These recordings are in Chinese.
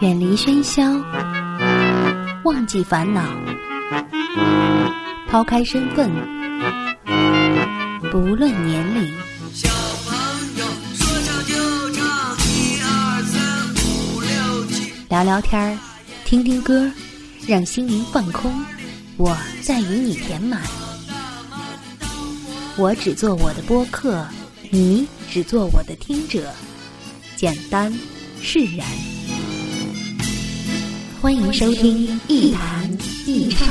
远离喧嚣，忘记烦恼，抛开身份，不论年龄。小朋友说唱就唱，一二三五六七。聊聊天儿，听听歌，让心灵放空。我在与你填满。我只做我的播客，你只做我的听者。简单，释然。欢迎收听一谈一唱。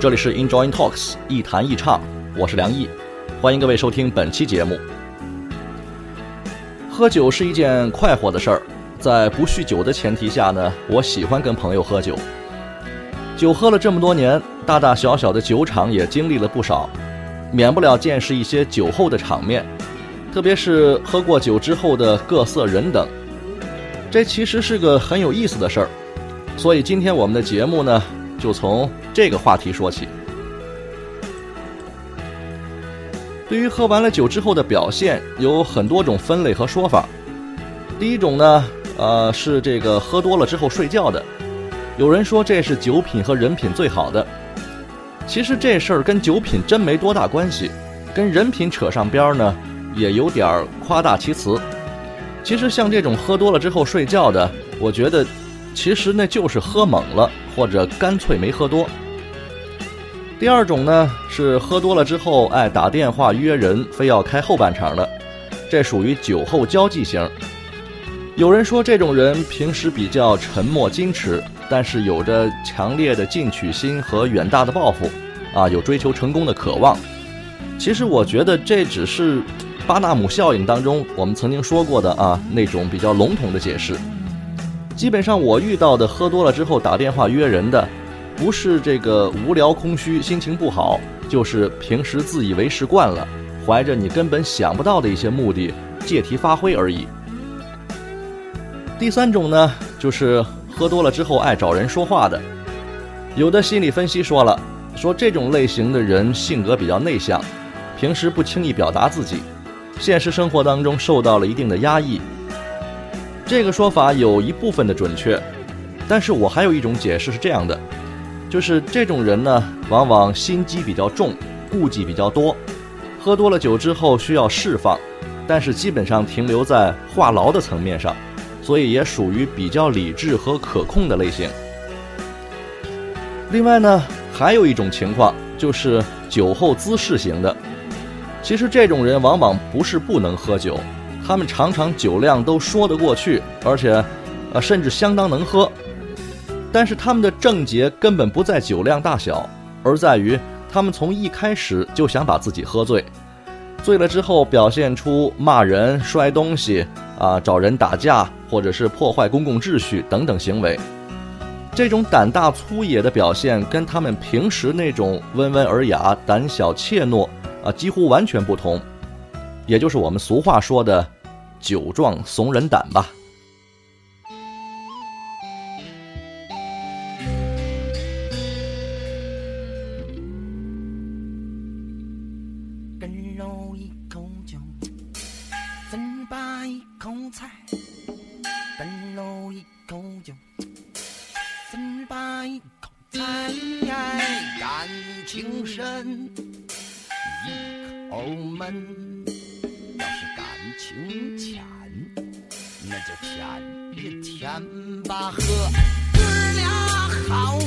这里是 Enjoy Talks 一谈一唱，我是梁毅，欢迎各位收听本期节目。喝酒是一件快活的事儿，在不酗酒的前提下呢，我喜欢跟朋友喝酒。酒喝了这么多年，大大小小的酒厂也经历了不少，免不了见识一些酒后的场面，特别是喝过酒之后的各色人等。这其实是个很有意思的事儿，所以今天我们的节目呢，就从这个话题说起。对于喝完了酒之后的表现，有很多种分类和说法。第一种呢，呃，是这个喝多了之后睡觉的。有人说这是酒品和人品最好的，其实这事儿跟酒品真没多大关系，跟人品扯上边儿呢，也有点儿夸大其词。其实像这种喝多了之后睡觉的，我觉得，其实那就是喝猛了，或者干脆没喝多。第二种呢是喝多了之后爱打电话约人，非要开后半场的，这属于酒后交际型。有人说这种人平时比较沉默矜持。但是有着强烈的进取心和远大的抱负，啊，有追求成功的渴望。其实我觉得这只是巴纳姆效应当中我们曾经说过的啊那种比较笼统的解释。基本上我遇到的喝多了之后打电话约人的，不是这个无聊空虚心情不好，就是平时自以为是惯了，怀着你根本想不到的一些目的借题发挥而已。第三种呢，就是。喝多了之后爱找人说话的，有的心理分析说了，说这种类型的人性格比较内向，平时不轻易表达自己，现实生活当中受到了一定的压抑。这个说法有一部分的准确，但是我还有一种解释是这样的，就是这种人呢，往往心机比较重，顾忌比较多，喝多了酒之后需要释放，但是基本上停留在话痨的层面上。所以也属于比较理智和可控的类型。另外呢，还有一种情况就是酒后滋事型的。其实这种人往往不是不能喝酒，他们常常酒量都说得过去，而且，呃，甚至相当能喝。但是他们的症结根本不在酒量大小，而在于他们从一开始就想把自己喝醉，醉了之后表现出骂人、摔东西。啊，找人打架，或者是破坏公共秩序等等行为，这种胆大粗野的表现跟他们平时那种温文尔雅、胆小怯懦啊几乎完全不同，也就是我们俗话说的酒壮怂人胆吧。干肉一口就分，白一口菜。饭喽一口酒酒吧一口菜感情深一口闷要是感情浅那就浅一点吧哥俩好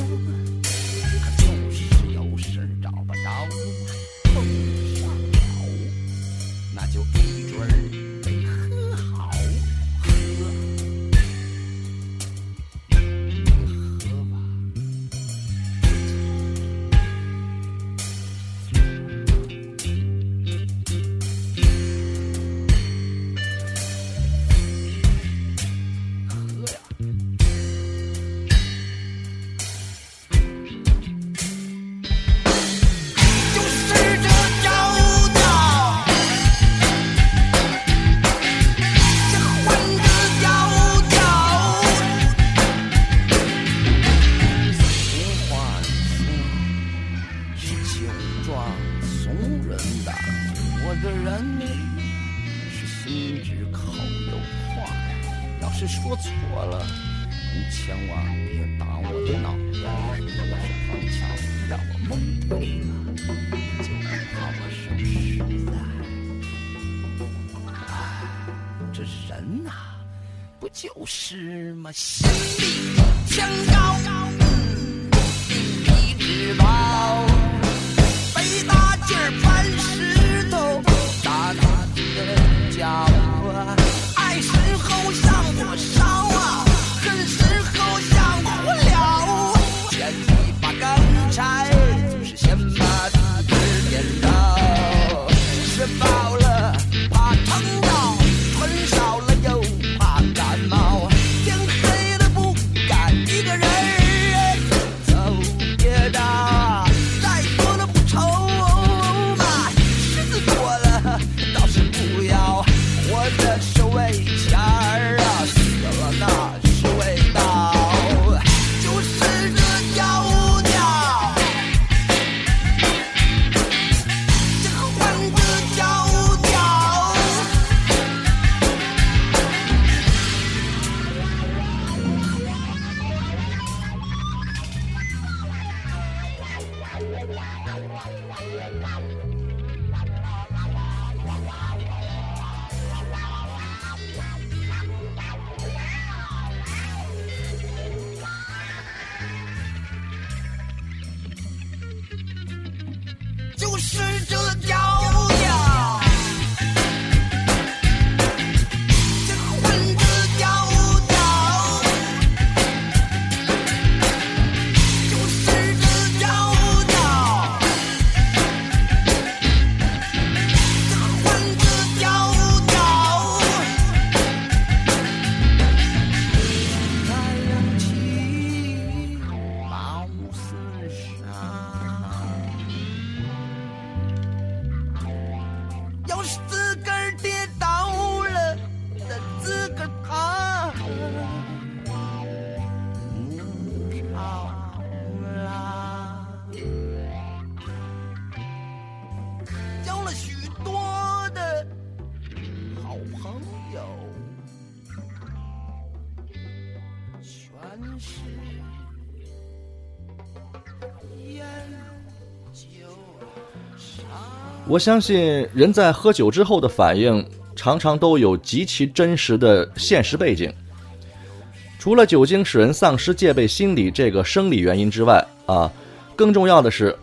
我相信人在喝酒之后的反应，常常都有极其真实的现实背景。除了酒精使人丧失戒备心理这个生理原因之外，啊，更重要的是，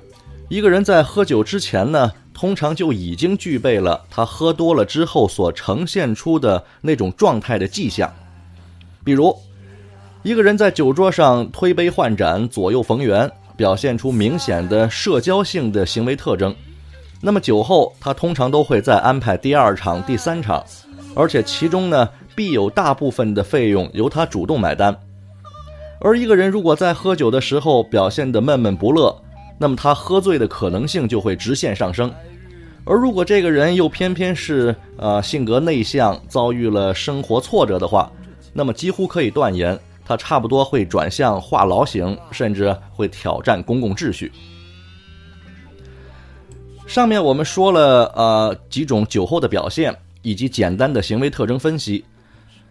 一个人在喝酒之前呢，通常就已经具备了他喝多了之后所呈现出的那种状态的迹象。比如，一个人在酒桌上推杯换盏、左右逢源，表现出明显的社交性的行为特征。那么酒后，他通常都会再安排第二场、第三场，而且其中呢，必有大部分的费用由他主动买单。而一个人如果在喝酒的时候表现得闷闷不乐，那么他喝醉的可能性就会直线上升。而如果这个人又偏偏是呃性格内向，遭遇了生活挫折的话，那么几乎可以断言，他差不多会转向话痨型，甚至会挑战公共秩序。上面我们说了呃几种酒后的表现以及简单的行为特征分析。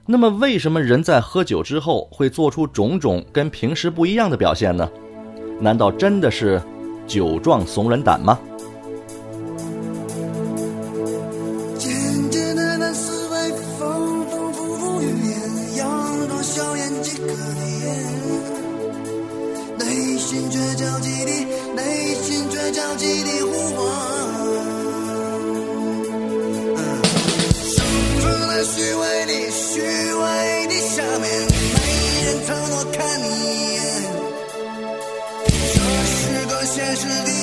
那么为什么人在喝酒之后会做出种种跟平时不一样的表现呢？难道真的是酒壮怂人胆吗？现实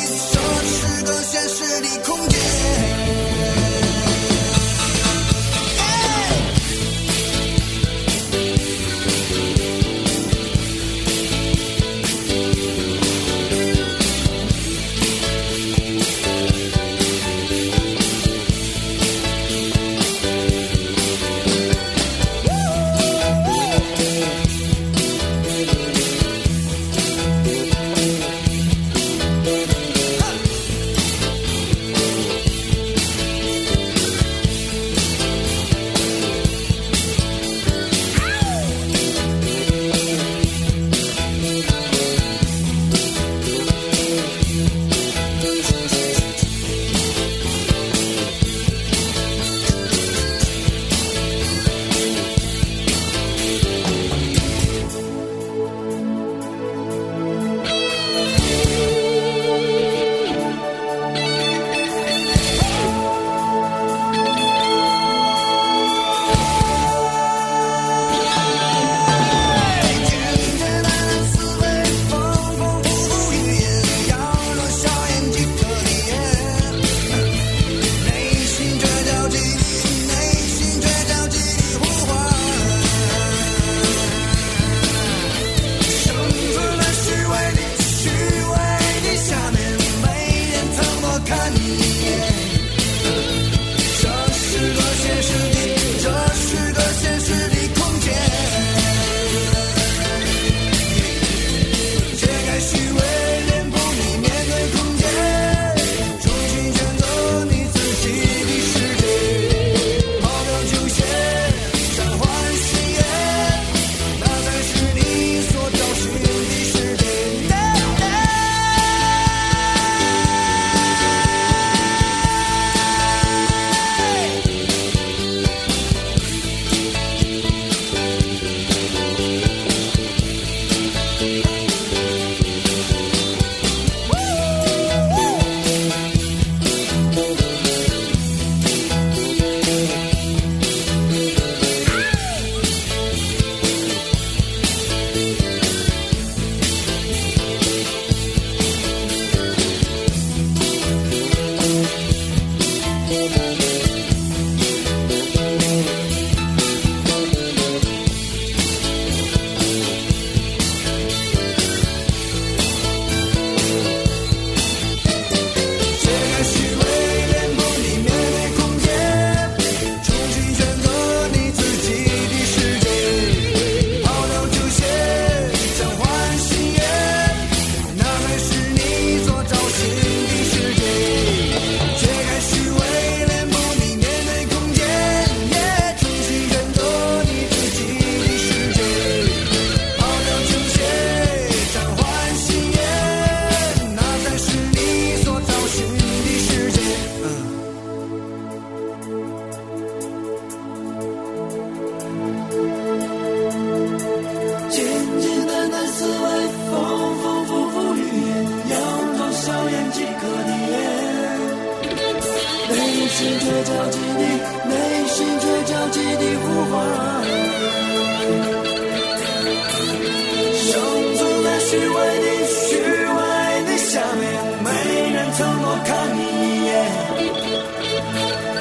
承诺看你一眼。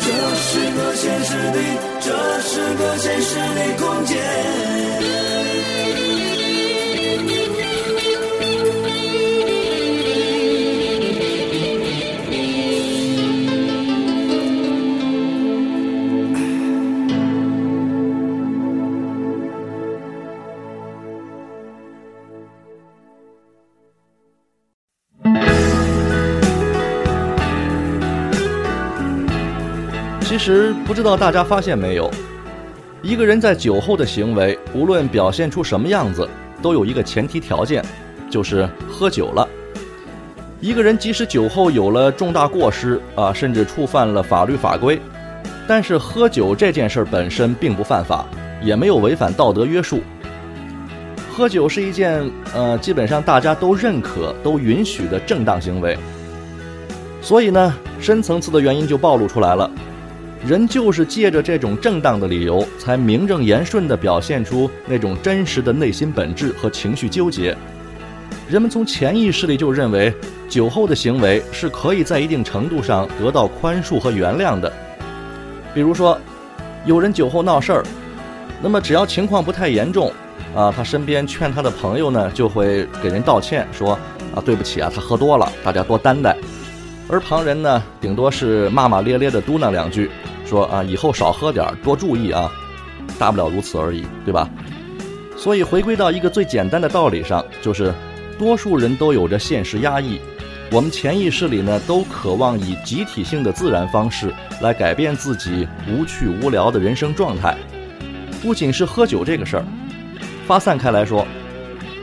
这是个现实的，这是个现实的空间。不知道大家发现没有，一个人在酒后的行为，无论表现出什么样子，都有一个前提条件，就是喝酒了。一个人即使酒后有了重大过失啊，甚至触犯了法律法规，但是喝酒这件事本身并不犯法，也没有违反道德约束。喝酒是一件呃，基本上大家都认可、都允许的正当行为。所以呢，深层次的原因就暴露出来了。人就是借着这种正当的理由，才名正言顺地表现出那种真实的内心本质和情绪纠结。人们从潜意识里就认为，酒后的行为是可以在一定程度上得到宽恕和原谅的。比如说，有人酒后闹事儿，那么只要情况不太严重，啊，他身边劝他的朋友呢，就会给人道歉，说啊，对不起啊，他喝多了，大家多担待。而旁人呢，顶多是骂骂咧咧地嘟囔两句，说啊，以后少喝点，多注意啊，大不了如此而已，对吧？所以回归到一个最简单的道理上，就是多数人都有着现实压抑，我们潜意识里呢，都渴望以集体性的自然方式来改变自己无趣无聊的人生状态。不仅是喝酒这个事儿，发散开来说，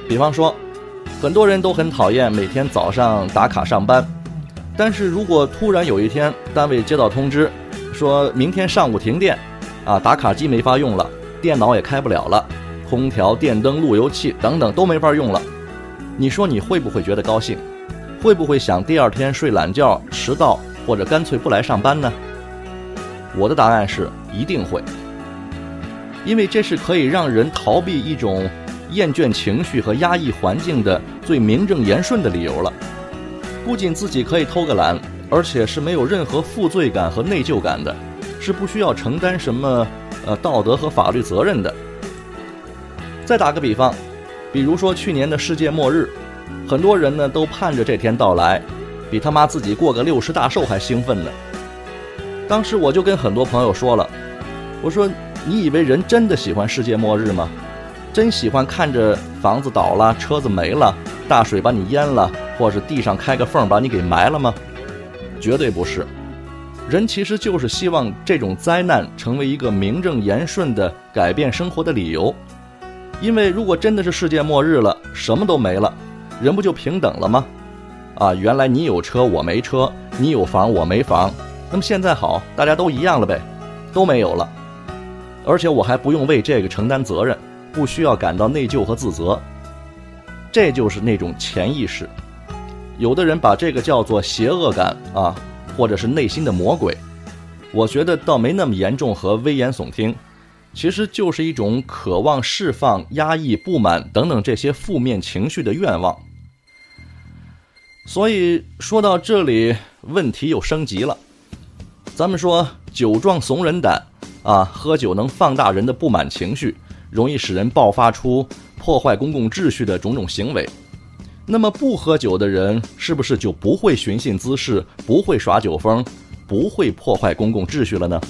比方说，很多人都很讨厌每天早上打卡上班。但是如果突然有一天单位接到通知，说明天上午停电，啊，打卡机没法用了，电脑也开不了了，空调、电灯、路由器等等都没法用了，你说你会不会觉得高兴？会不会想第二天睡懒觉、迟到，或者干脆不来上班呢？我的答案是一定会，因为这是可以让人逃避一种厌倦情绪和压抑环境的最名正言顺的理由了。不仅自己可以偷个懒，而且是没有任何负罪感和内疚感的，是不需要承担什么呃道德和法律责任的。再打个比方，比如说去年的世界末日，很多人呢都盼着这天到来，比他妈自己过个六十大寿还兴奋呢。当时我就跟很多朋友说了，我说你以为人真的喜欢世界末日吗？真喜欢看着房子倒了、车子没了、大水把你淹了？或是地上开个缝把你给埋了吗？绝对不是。人其实就是希望这种灾难成为一个名正言顺的改变生活的理由。因为如果真的是世界末日了，什么都没了，人不就平等了吗？啊，原来你有车我没车，你有房我没房，那么现在好，大家都一样了呗，都没有了，而且我还不用为这个承担责任，不需要感到内疚和自责。这就是那种潜意识。有的人把这个叫做邪恶感啊，或者是内心的魔鬼，我觉得倒没那么严重和危言耸听，其实就是一种渴望释放压抑、不满等等这些负面情绪的愿望。所以说到这里，问题又升级了。咱们说酒壮怂人胆啊，喝酒能放大人的不满情绪，容易使人爆发出破坏公共秩序的种种行为。那么不喝酒的人是不是就不会寻衅滋事，不会耍酒疯，不会破坏公共秩序了呢？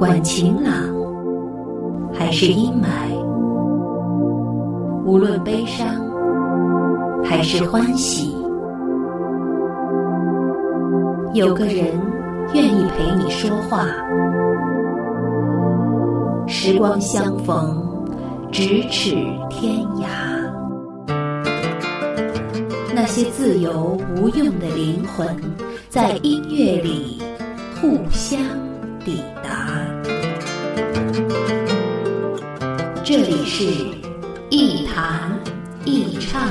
管晴朗还是阴霾，无论悲伤还是欢喜，有个人愿意陪你说话。时光相逢，咫尺天涯。那些自由无用的灵魂，在音乐里互相抵这里是一弹一唱。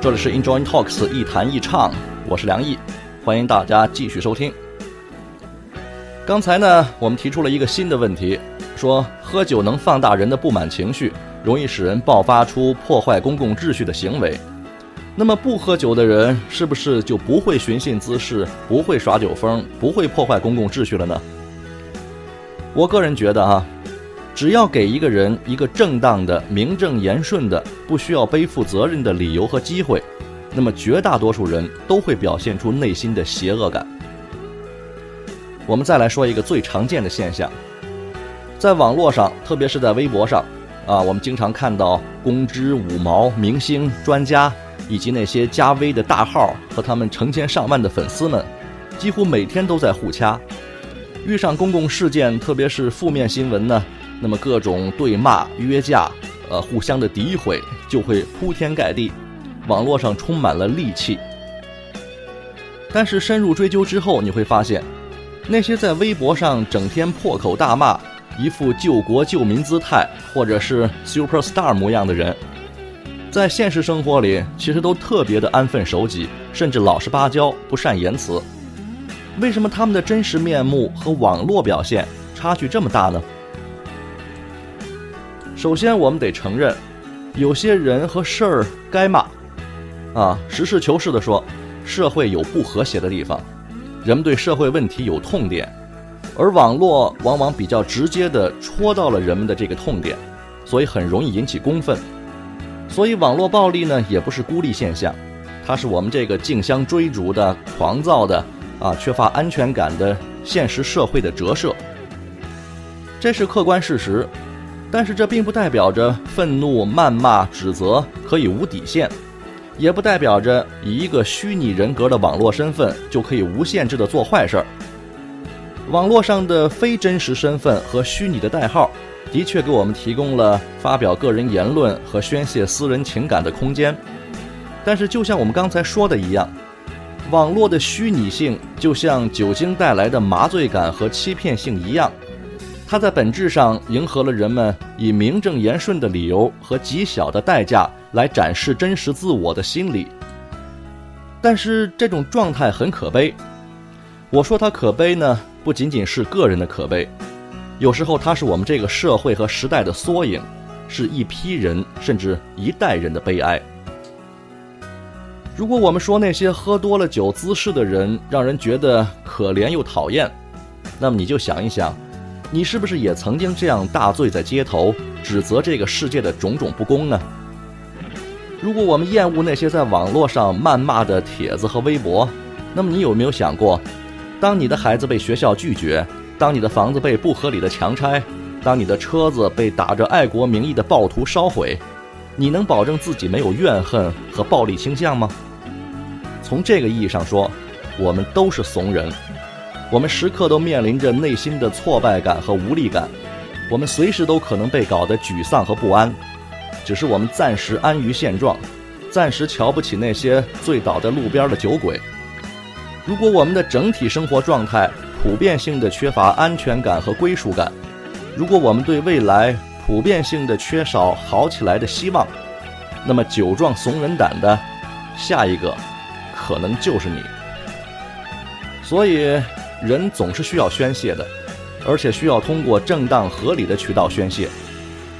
这里是 Enjoy Talks 一谈一唱，我是梁毅，欢迎大家继续收听。刚才呢，我们提出了一个新的问题，说喝酒能放大人的不满情绪，容易使人爆发出破坏公共秩序的行为。那么不喝酒的人是不是就不会寻衅滋事，不会耍酒疯，不会破坏公共秩序了呢？我个人觉得啊，只要给一个人一个正当的、名正言顺的、不需要背负责任的理由和机会，那么绝大多数人都会表现出内心的邪恶感。我们再来说一个最常见的现象，在网络上，特别是在微博上，啊，我们经常看到公知、五毛、明星、专家以及那些加微的大号和他们成千上万的粉丝们，几乎每天都在互掐。遇上公共事件，特别是负面新闻呢，那么各种对骂、约架，呃，互相的诋毁就会铺天盖地，网络上充满了戾气。但是深入追究之后，你会发现，那些在微博上整天破口大骂、一副救国救民姿态，或者是 super star 模样的人，在现实生活里其实都特别的安分守己，甚至老实巴交、不善言辞。为什么他们的真实面目和网络表现差距这么大呢？首先，我们得承认，有些人和事儿该骂。啊，实事求是地说，社会有不和谐的地方，人们对社会问题有痛点，而网络往往比较直接地戳到了人们的这个痛点，所以很容易引起公愤。所以，网络暴力呢，也不是孤立现象，它是我们这个竞相追逐的、狂躁的。啊，缺乏安全感的现实社会的折射，这是客观事实。但是这并不代表着愤怒、谩骂、指责可以无底线，也不代表着以一个虚拟人格的网络身份就可以无限制的做坏事儿。网络上的非真实身份和虚拟的代号，的确给我们提供了发表个人言论和宣泄私人情感的空间。但是，就像我们刚才说的一样。网络的虚拟性就像酒精带来的麻醉感和欺骗性一样，它在本质上迎合了人们以名正言顺的理由和极小的代价来展示真实自我的心理。但是这种状态很可悲。我说它可悲呢，不仅仅是个人的可悲，有时候它是我们这个社会和时代的缩影，是一批人甚至一代人的悲哀。如果我们说那些喝多了酒滋事的人让人觉得可怜又讨厌，那么你就想一想，你是不是也曾经这样大醉在街头，指责这个世界的种种不公呢？如果我们厌恶那些在网络上谩骂的帖子和微博，那么你有没有想过，当你的孩子被学校拒绝，当你的房子被不合理的强拆，当你的车子被打着爱国名义的暴徒烧毁？你能保证自己没有怨恨和暴力倾向吗？从这个意义上说，我们都是怂人，我们时刻都面临着内心的挫败感和无力感，我们随时都可能被搞得沮丧和不安。只是我们暂时安于现状，暂时瞧不起那些醉倒在路边的酒鬼。如果我们的整体生活状态普遍性的缺乏安全感和归属感，如果我们对未来，普遍性的缺少好起来的希望，那么酒壮怂人胆的下一个，可能就是你。所以，人总是需要宣泄的，而且需要通过正当合理的渠道宣泄。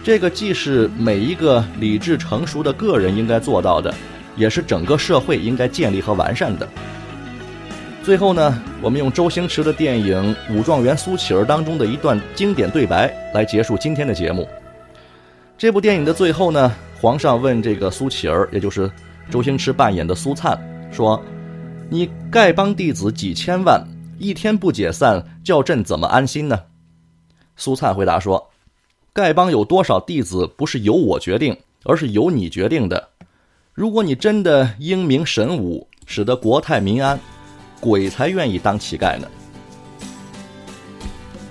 这个既是每一个理智成熟的个人应该做到的，也是整个社会应该建立和完善的。最后呢，我们用周星驰的电影《武状元苏乞儿》当中的一段经典对白来结束今天的节目。这部电影的最后呢，皇上问这个苏乞儿，也就是周星驰扮演的苏灿，说：“你丐帮弟子几千万，一天不解散，叫朕怎么安心呢？”苏灿回答说：“丐帮有多少弟子，不是由我决定，而是由你决定的。如果你真的英明神武，使得国泰民安。”鬼才愿意当乞丐呢。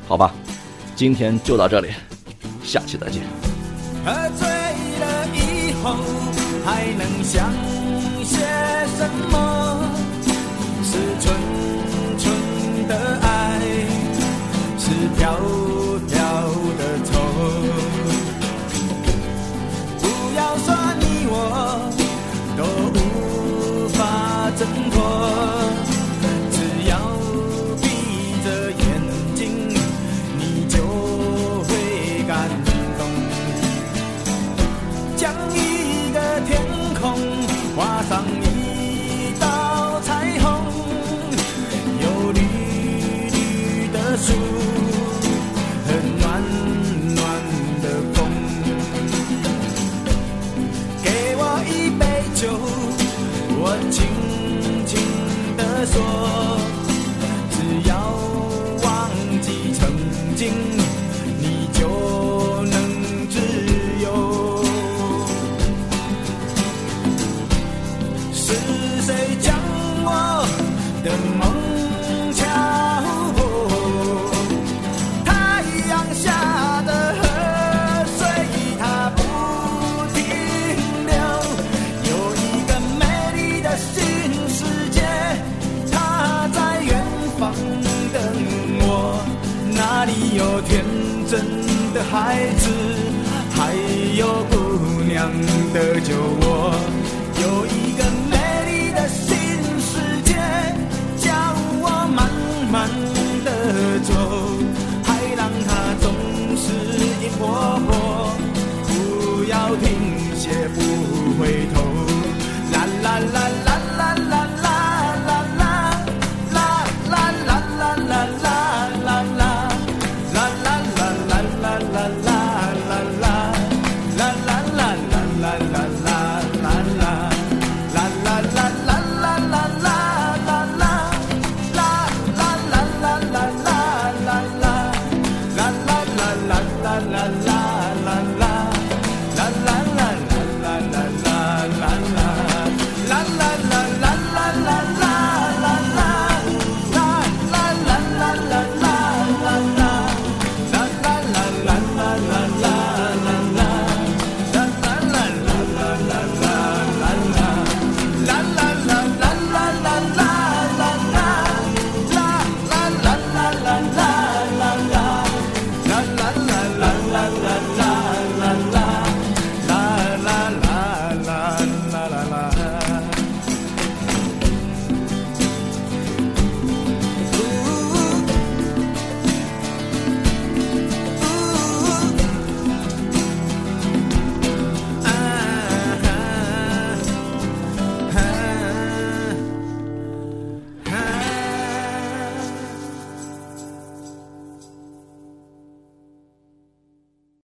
好吧，今天就到这里，下期再见。喝醉了以后还能想些什么？是纯纯的爱，是飘真的孩子，还有姑娘的酒窝，有一。